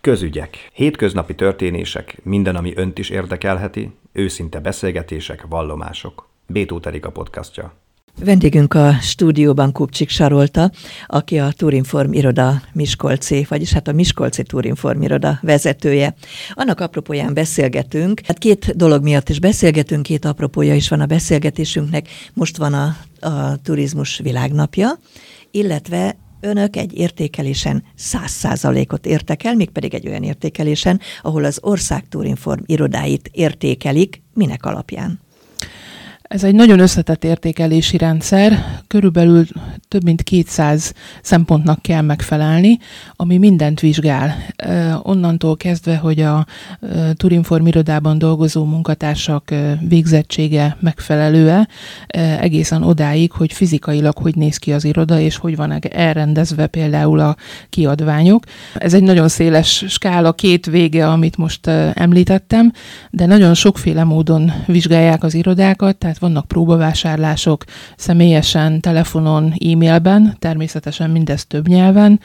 Közügyek. Hétköznapi történések, minden, ami önt is érdekelheti, őszinte beszélgetések, vallomások. Bétó a podcastja. Vendégünk a stúdióban Kupcsik Sarolta, aki a Turinform iroda Miskolci, vagyis hát a Miskolci Turinform iroda vezetője. Annak apropóján beszélgetünk, hát két dolog miatt is beszélgetünk, két apropója is van a beszélgetésünknek. Most van a, a turizmus világnapja, illetve önök egy értékelésen 100%-ot értek el, mégpedig egy olyan értékelésen, ahol az Ország Turinform irodáit értékelik, minek alapján? Ez egy nagyon összetett értékelési rendszer, körülbelül több mint 200 szempontnak kell megfelelni, ami mindent vizsgál. Onnantól kezdve, hogy a Turinform irodában dolgozó munkatársak végzettsége megfelelőe, egészen odáig, hogy fizikailag hogy néz ki az iroda, és hogy van elrendezve például a kiadványok. Ez egy nagyon széles skála, két vége, amit most említettem, de nagyon sokféle módon vizsgálják az irodákat, tehát vannak próbavásárlások személyesen, telefonon, e-mailben, természetesen mindez több nyelven.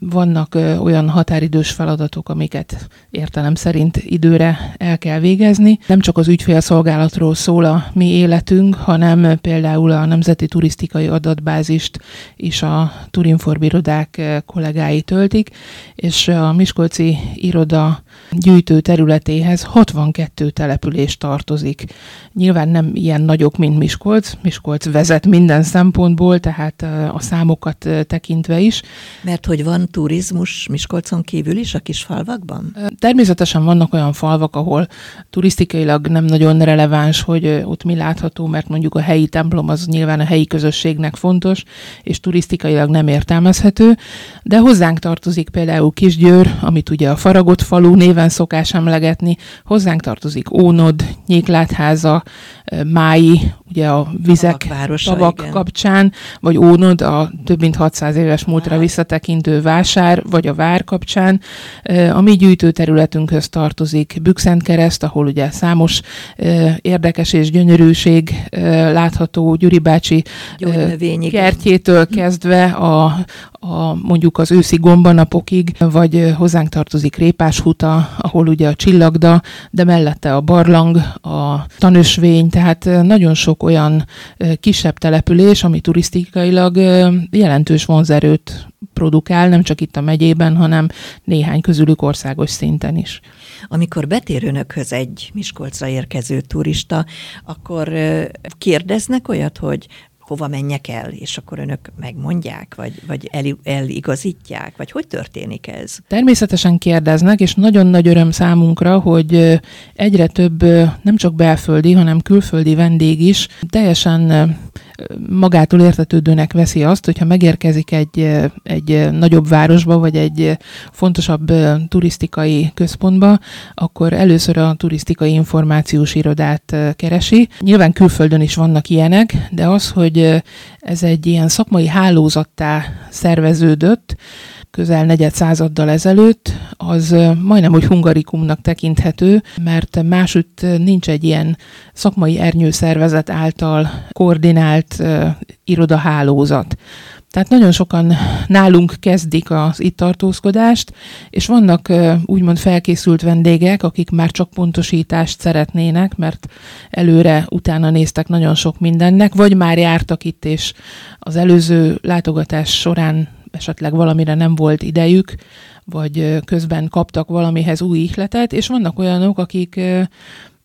Vannak olyan határidős feladatok, amiket értelem szerint időre el kell végezni. Nem csak az ügyfélszolgálatról szól a mi életünk, hanem például a Nemzeti Turisztikai Adatbázist is a Turinform irodák kollégái töltik, és a Miskolci iroda gyűjtő területéhez 62 település tartozik. Nyilván nem ilyen nagyok, mint Miskolc. Miskolc vezet minden szempontból, tehát a számokat tekintve is. Mert hogy van turizmus Miskolcon kívül is a kis falvakban? Természetesen vannak olyan falvak, ahol turisztikailag nem nagyon releváns, hogy ott mi látható, mert mondjuk a helyi templom az nyilván a helyi közösségnek fontos, és turisztikailag nem értelmezhető, de hozzánk tartozik például Kisgyőr, amit ugye a Faragott falu néven szokás emlegetni, hozzánk tartozik Ónod, Nyéklátháza, Mái, ugye a vizek, városa, tavak igen. kapcsán, vagy Ónod, a több mint 600 éves múltra Vár. visszatekintő vásár, vagy a vár kapcsán. A mi gyűjtőterületünkhöz tartozik Bükszentkereszt, ahol ugye számos érdekes és gyönyörűség látható Gyuri bácsi kertjétől kezdve a, a, mondjuk az őszi gombanapokig, vagy hozzánk tartozik Répáshuta, ahol ugye a csillagda, de mellette a barlang, a tanösvény, tehát nagyon sok olyan kisebb település, ami turisztikailag jelentős vonzerőt produkál, nem csak itt a megyében, hanem néhány közülük országos szinten is. Amikor betér önökhöz egy Miskolcra érkező turista, akkor kérdeznek olyat, hogy hova menjek el, és akkor önök megmondják, vagy, vagy el, eligazítják, vagy hogy történik ez? Természetesen kérdeznek, és nagyon nagy öröm számunkra, hogy egyre több nem csak belföldi, hanem külföldi vendég is teljesen magától értetődőnek veszi azt, hogyha megérkezik egy, egy nagyobb városba, vagy egy fontosabb turisztikai központba, akkor először a turisztikai információs irodát keresi. Nyilván külföldön is vannak ilyenek, de az, hogy ez egy ilyen szakmai hálózattá szerveződött, közel negyed századdal ezelőtt, az majdnem, hogy hungarikumnak tekinthető, mert másütt nincs egy ilyen szakmai ernyőszervezet által koordinált irodahálózat. Tehát nagyon sokan nálunk kezdik az itt tartózkodást, és vannak úgymond felkészült vendégek, akik már csak pontosítást szeretnének, mert előre utána néztek nagyon sok mindennek, vagy már jártak itt, és az előző látogatás során esetleg valamire nem volt idejük, vagy közben kaptak valamihez új ihletet, és vannak olyanok, akik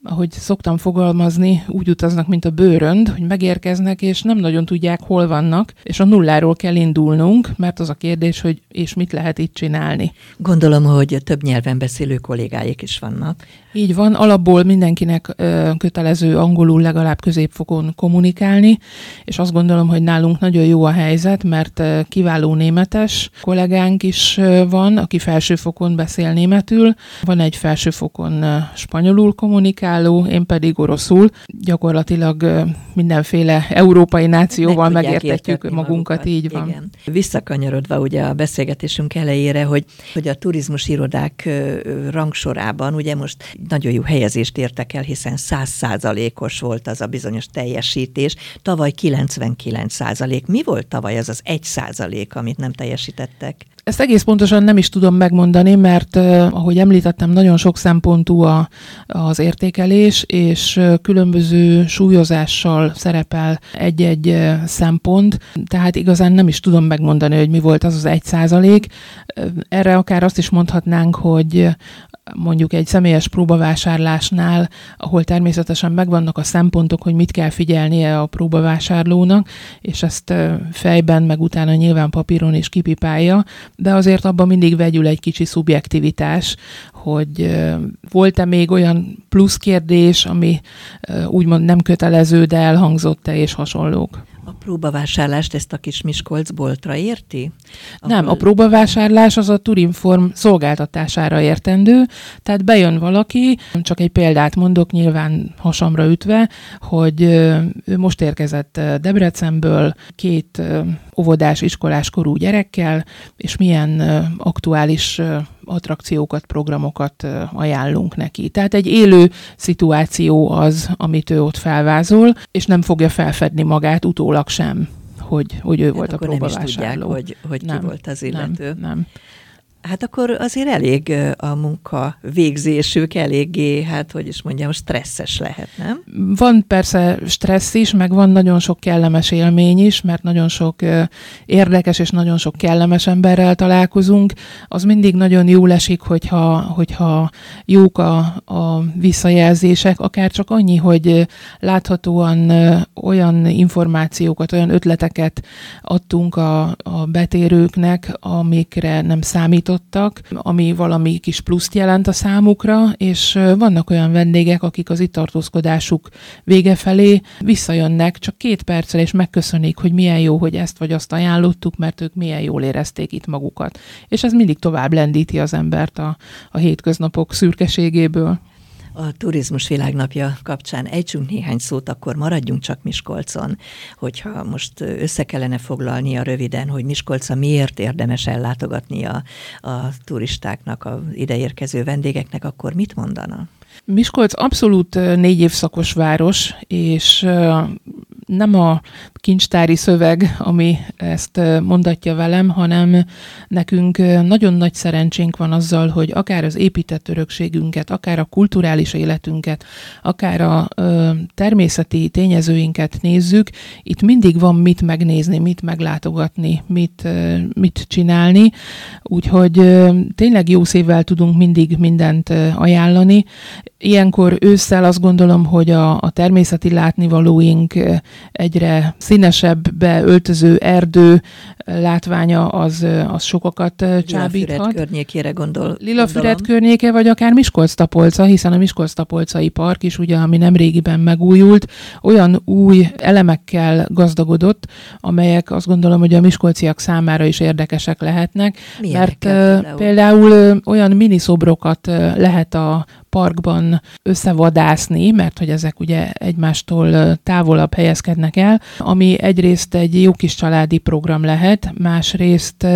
ahogy szoktam fogalmazni, úgy utaznak, mint a bőrönd, hogy megérkeznek, és nem nagyon tudják, hol vannak, és a nulláról kell indulnunk, mert az a kérdés, hogy és mit lehet itt csinálni. Gondolom, hogy több nyelven beszélő kollégáik is vannak. Így van, alapból mindenkinek ö, kötelező angolul legalább középfokon kommunikálni, és azt gondolom, hogy nálunk nagyon jó a helyzet, mert ö, kiváló németes kollégánk is ö, van, aki felsőfokon beszél németül, van egy felsőfokon ö, spanyolul kommunikáló, én pedig oroszul. Gyakorlatilag ö, mindenféle európai nációval Meg megértetjük magunkat, magukat, így van. Igen. Visszakanyarodva ugye a beszélgetésünk elejére, hogy, hogy a turizmus irodák ö, rangsorában, ugye most nagyon jó helyezést értek el, hiszen 100%-os volt az a bizonyos teljesítés. Tavaly 99%. Mi volt tavaly az az 1%, amit nem teljesítettek? Ezt egész pontosan nem is tudom megmondani, mert ahogy említettem, nagyon sok szempontú a, az értékelés, és különböző súlyozással szerepel egy-egy szempont, tehát igazán nem is tudom megmondani, hogy mi volt az az egy százalék. Erre akár azt is mondhatnánk, hogy mondjuk egy személyes próbavásárlásnál, ahol természetesen megvannak a szempontok, hogy mit kell figyelnie a próbavásárlónak, és ezt fejben, meg utána nyilván papíron is kipipálja, de azért abban mindig vegyül egy kicsi szubjektivitás, hogy volt-e még olyan plusz kérdés, ami úgymond nem kötelező, de elhangzott-e és hasonlók. A próbavásárlást ezt a kis Miskolc boltra érti? Ahol... Nem, a próbavásárlás az a Turinform szolgáltatására értendő, tehát bejön valaki, csak egy példát mondok, nyilván hasamra ütve, hogy ő most érkezett Debrecenből két óvodás, iskolás korú gyerekkel, és milyen aktuális attrakciókat, programokat ajánlunk neki. Tehát egy élő szituáció az, amit ő ott felvázol, és nem fogja felfedni magát utólag sem, hogy, hogy ő hát volt a próbavásárló. Nem is tudják, hogy, hogy nem, ki volt az illető. Nem, nem. Hát akkor azért elég a munka végzésük eléggé, hát hogy is mondjam, stresszes lehet, nem? Van persze stressz is, meg van nagyon sok kellemes élmény is, mert nagyon sok érdekes és nagyon sok kellemes emberrel találkozunk. Az mindig nagyon jól esik, hogyha, hogyha jók a, a visszajelzések, akár csak annyi, hogy láthatóan olyan információkat, olyan ötleteket adtunk a, a betérőknek, amikre nem számított tartottak, ami valami kis pluszt jelent a számukra, és vannak olyan vendégek, akik az itt tartózkodásuk vége felé visszajönnek csak két perccel, és megköszönik, hogy milyen jó, hogy ezt vagy azt ajánlottuk, mert ők milyen jól érezték itt magukat. És ez mindig tovább lendíti az embert a, a hétköznapok szürkeségéből a turizmus világnapja kapcsán ejtsünk néhány szót, akkor maradjunk csak Miskolcon, hogyha most össze kellene foglalnia röviden, hogy Miskolca miért érdemes ellátogatni a, a turistáknak, a ideérkező vendégeknek, akkor mit mondana? Miskolc abszolút négy évszakos város, és nem a kincstári szöveg, ami ezt mondatja velem, hanem nekünk nagyon nagy szerencsénk van azzal, hogy akár az épített örökségünket, akár a kulturális életünket, akár a természeti tényezőinket nézzük, itt mindig van mit megnézni, mit meglátogatni, mit, mit csinálni, úgyhogy tényleg jó szívvel tudunk mindig mindent ajánlani. Ilyenkor ősszel azt gondolom, hogy a, a természeti látnivalóink egyre színesebbbe öltöző erdő látványa az, az sokakat csábíthat. Lilafüred környékére gondol. Lilafüred környéke, vagy akár Miskolc-Tapolca, hiszen a Miskolc-Tapolcai park is, ugye, ami nem régiben megújult, olyan új elemekkel gazdagodott, amelyek azt gondolom, hogy a miskolciak számára is érdekesek lehetnek, Milyenekkel mert például? például olyan miniszobrokat lehet a parkban összevadászni, mert hogy ezek ugye egymástól távolabb helyezkednek el, ami egyrészt egy jó kis családi program lehet, másrészt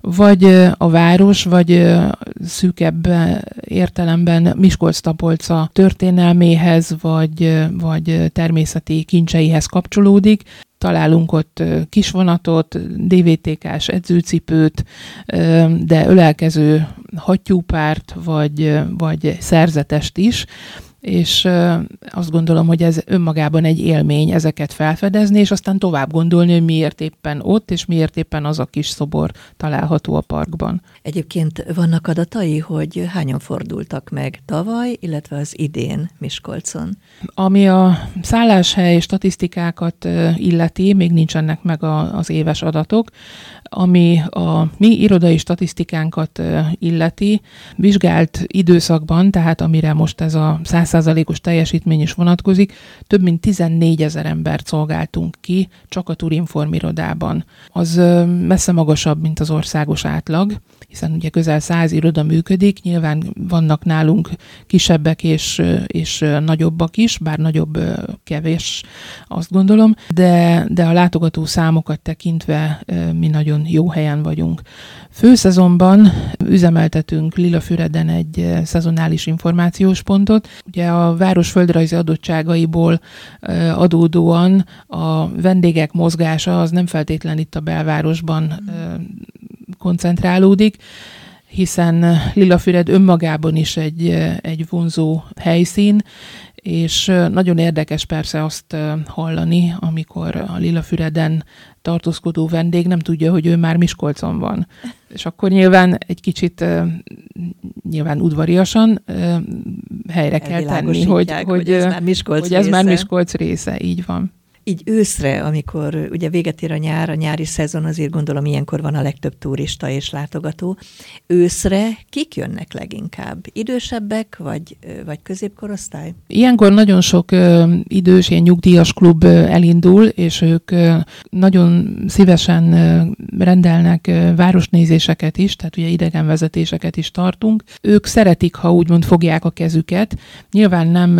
vagy a város, vagy szűkebb értelemben Miskolc-Tapolca történelméhez, vagy, vagy természeti kincseihez kapcsolódik, találunk ott kisvonatot, DVTK-s edzőcipőt, de ölelkező hattyúpárt, vagy, vagy szerzetest is, és azt gondolom, hogy ez önmagában egy élmény ezeket felfedezni, és aztán tovább gondolni, hogy miért éppen ott, és miért éppen az a kis szobor található a parkban. Egyébként vannak adatai, hogy hányan fordultak meg tavaly, illetve az idén Miskolcon? Ami a szálláshely statisztikákat illeti, még nincsenek meg a, az éves adatok, ami a mi irodai statisztikánkat illeti, vizsgált időszakban, tehát amire most ez a 100%-os teljesítmény is vonatkozik, több mint 14 ezer embert szolgáltunk ki csak a Turinform irodában. Az messze magasabb, mint az országos átlag, hiszen ugye közel 100 iroda működik, nyilván vannak nálunk kisebbek és, és nagyobbak is, bár nagyobb kevés, azt gondolom, de, de a látogató számokat tekintve mi nagyon jó helyen vagyunk. Főszezonban üzemeltetünk Lilafüreden egy szezonális információs pontot. Ugye a város földrajzi adottságaiból adódóan a vendégek mozgása az nem feltétlen itt a belvárosban koncentrálódik, hiszen Lilafüred önmagában is egy, egy vonzó helyszín, és nagyon érdekes persze azt hallani, amikor a Lilafüreden tartózkodó vendég nem tudja, hogy ő már Miskolcon van. És akkor nyilván egy kicsit nyilván udvariasan helyre kell tenni, hogy, hogy, hogy, ez már Miskolc ez már Miskolc része, így van így őszre, amikor ugye véget ér a nyár, a nyári szezon, azért gondolom ilyenkor van a legtöbb turista és látogató. Őszre kik jönnek leginkább? Idősebbek, vagy, vagy középkorosztály? Ilyenkor nagyon sok ö, idős, ilyen nyugdíjas klub ö, elindul, és ők ö, nagyon szívesen ö, rendelnek ö, városnézéseket is, tehát ugye idegenvezetéseket is tartunk. Ők szeretik, ha úgymond fogják a kezüket. Nyilván nem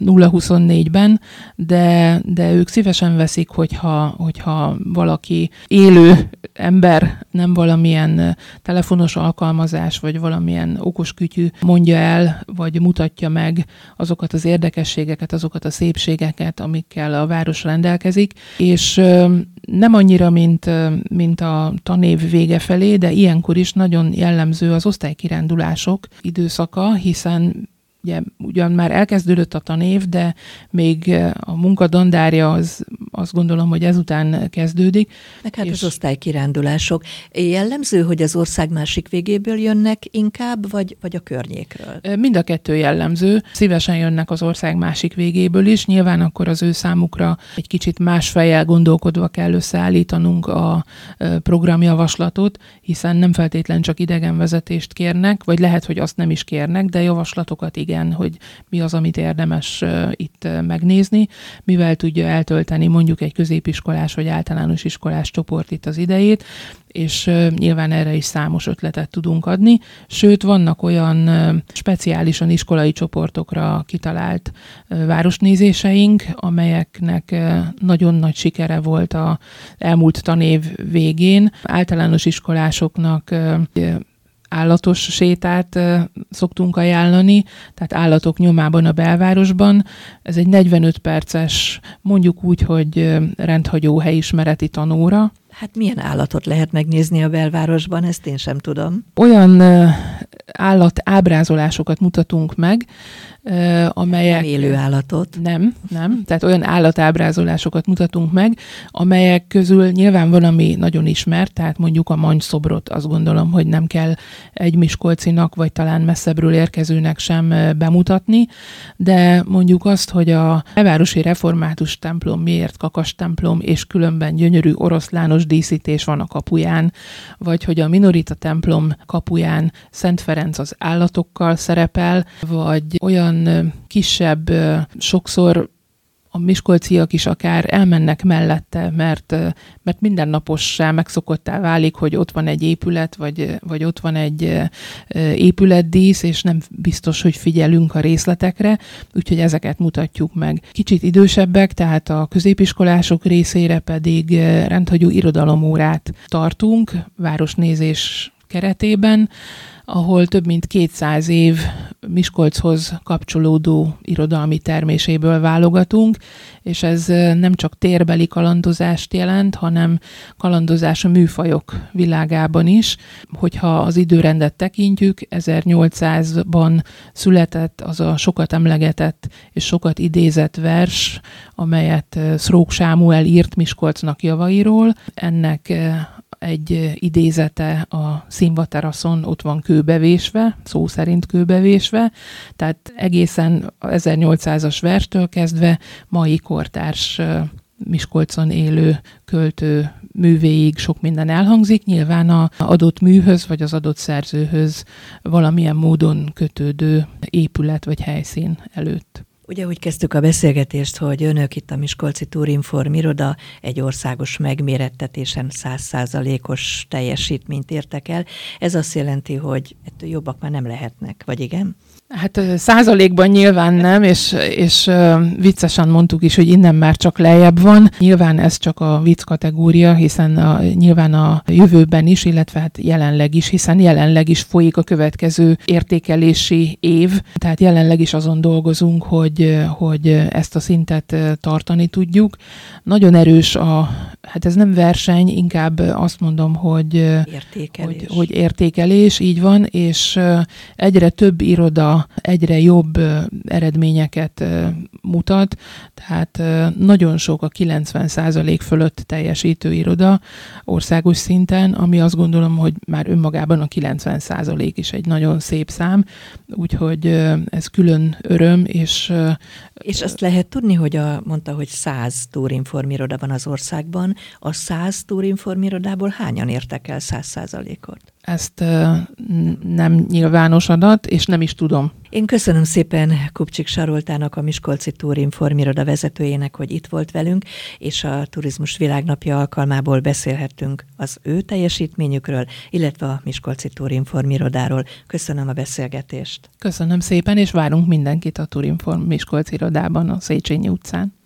0-24-ben, de, de ők szívesen veszik, hogyha, hogyha valaki élő ember, nem valamilyen telefonos alkalmazás, vagy valamilyen okos kütyű mondja el, vagy mutatja meg azokat az érdekességeket, azokat a szépségeket, amikkel a város rendelkezik, és nem annyira, mint, mint a tanév vége felé, de ilyenkor is nagyon jellemző az osztálykirándulások időszaka, hiszen ugye ugyan már elkezdődött a tanév, de még eh, a munkadandárja az azt gondolom, hogy ezután kezdődik. Meg hát és... az osztálykirándulások. Jellemző, hogy az ország másik végéből jönnek inkább, vagy, vagy a környékről? Eh, mind a kettő jellemző. Szívesen jönnek az ország másik végéből is. Nyilván akkor az ő számukra egy kicsit más fejjel gondolkodva kell összeállítanunk a eh, programjavaslatot, hiszen nem feltétlen csak idegenvezetést kérnek, vagy lehet, hogy azt nem is kérnek, de javaslatokat igen, hogy mi az, amit érdemes itt megnézni, mivel tudja eltölteni mondjuk egy középiskolás vagy általános iskolás csoport itt az idejét, és nyilván erre is számos ötletet tudunk adni. Sőt, vannak olyan speciálisan iskolai csoportokra kitalált városnézéseink, amelyeknek nagyon nagy sikere volt a elmúlt tanév végén. Általános iskolásoknak állatos sétát szoktunk ajánlani, tehát állatok nyomában a belvárosban. Ez egy 45 perces, mondjuk úgy, hogy rendhagyó helyismereti tanóra. Hát milyen állatot lehet megnézni a belvárosban, ezt én sem tudom. Olyan állat ábrázolásokat mutatunk meg, amelyek... Nem élő állatot. Nem, nem. Tehát olyan állatábrázolásokat mutatunk meg, amelyek közül nyilván van, ami nagyon ismert, tehát mondjuk a mannyszobrot azt gondolom, hogy nem kell egy miskolcinak, vagy talán messzebbről érkezőnek sem bemutatni, de mondjuk azt, hogy a Levárosi Református templom miért kakas templom, és különben gyönyörű oroszlános díszítés van a kapuján, vagy hogy a Minorita templom kapuján Szent Ferenc az állatokkal szerepel, vagy olyan kisebb, sokszor a miskolciak is akár elmennek mellette, mert, mert mindennapossá megszokottá válik, hogy ott van egy épület, vagy, vagy ott van egy épületdísz, és nem biztos, hogy figyelünk a részletekre, úgyhogy ezeket mutatjuk meg. Kicsit idősebbek, tehát a középiskolások részére pedig rendhagyó irodalomórát tartunk, városnézés keretében, ahol több mint 200 év Miskolchoz kapcsolódó irodalmi terméséből válogatunk, és ez nem csak térbeli kalandozást jelent, hanem kalandozás a műfajok világában is. Hogyha az időrendet tekintjük, 1800-ban született az a sokat emlegetett és sokat idézett vers, amelyet Szrók Sámuel írt Miskolcnak javairól. Ennek egy idézete a színvateraszon ott van kőbevésve, szó szerint kőbevésve, tehát egészen 1800-as verstől kezdve mai kortárs Miskolcon élő költő művéig sok minden elhangzik, nyilván a adott műhöz vagy az adott szerzőhöz valamilyen módon kötődő épület vagy helyszín előtt. Ugye úgy kezdtük a beszélgetést, hogy önök itt a Miskolci Túrinform iroda egy országos megmérettetésen százszázalékos teljesítményt értek el. Ez azt jelenti, hogy ettől jobbak már nem lehetnek, vagy igen? Hát százalékban nyilván nem, és, és viccesen mondtuk is, hogy innen már csak lejjebb van. Nyilván ez csak a vicc kategória, hiszen a, nyilván a jövőben is, illetve hát jelenleg is, hiszen jelenleg is folyik a következő értékelési év, tehát jelenleg is azon dolgozunk, hogy hogy, ezt a szintet tartani tudjuk. Nagyon erős a, hát ez nem verseny, inkább azt mondom, hogy értékelés, hogy, hogy értékelés így van, és egyre több iroda egyre jobb eredményeket mutat, tehát nagyon sok a 90% fölött teljesítő iroda országos szinten, ami azt gondolom, hogy már önmagában a 90% is egy nagyon szép szám, úgyhogy ez külön öröm, és... És azt lehet tudni, hogy a, mondta, hogy 100 túrinformiroda van az országban, a 100 túrinformirodából hányan értek el 100%-ot? Ezt nem nyilvános adat, és nem is tudom. Én köszönöm szépen Kupcsik Saroltának, a Miskolci Túrinform iroda vezetőjének, hogy itt volt velünk, és a Turizmus Világnapja alkalmából beszélhettünk az ő teljesítményükről, illetve a Miskolci Túrinform irodáról. Köszönöm a beszélgetést. Köszönöm szépen, és várunk mindenkit a Túrinform Miskolci irodában a Széchenyi utcán.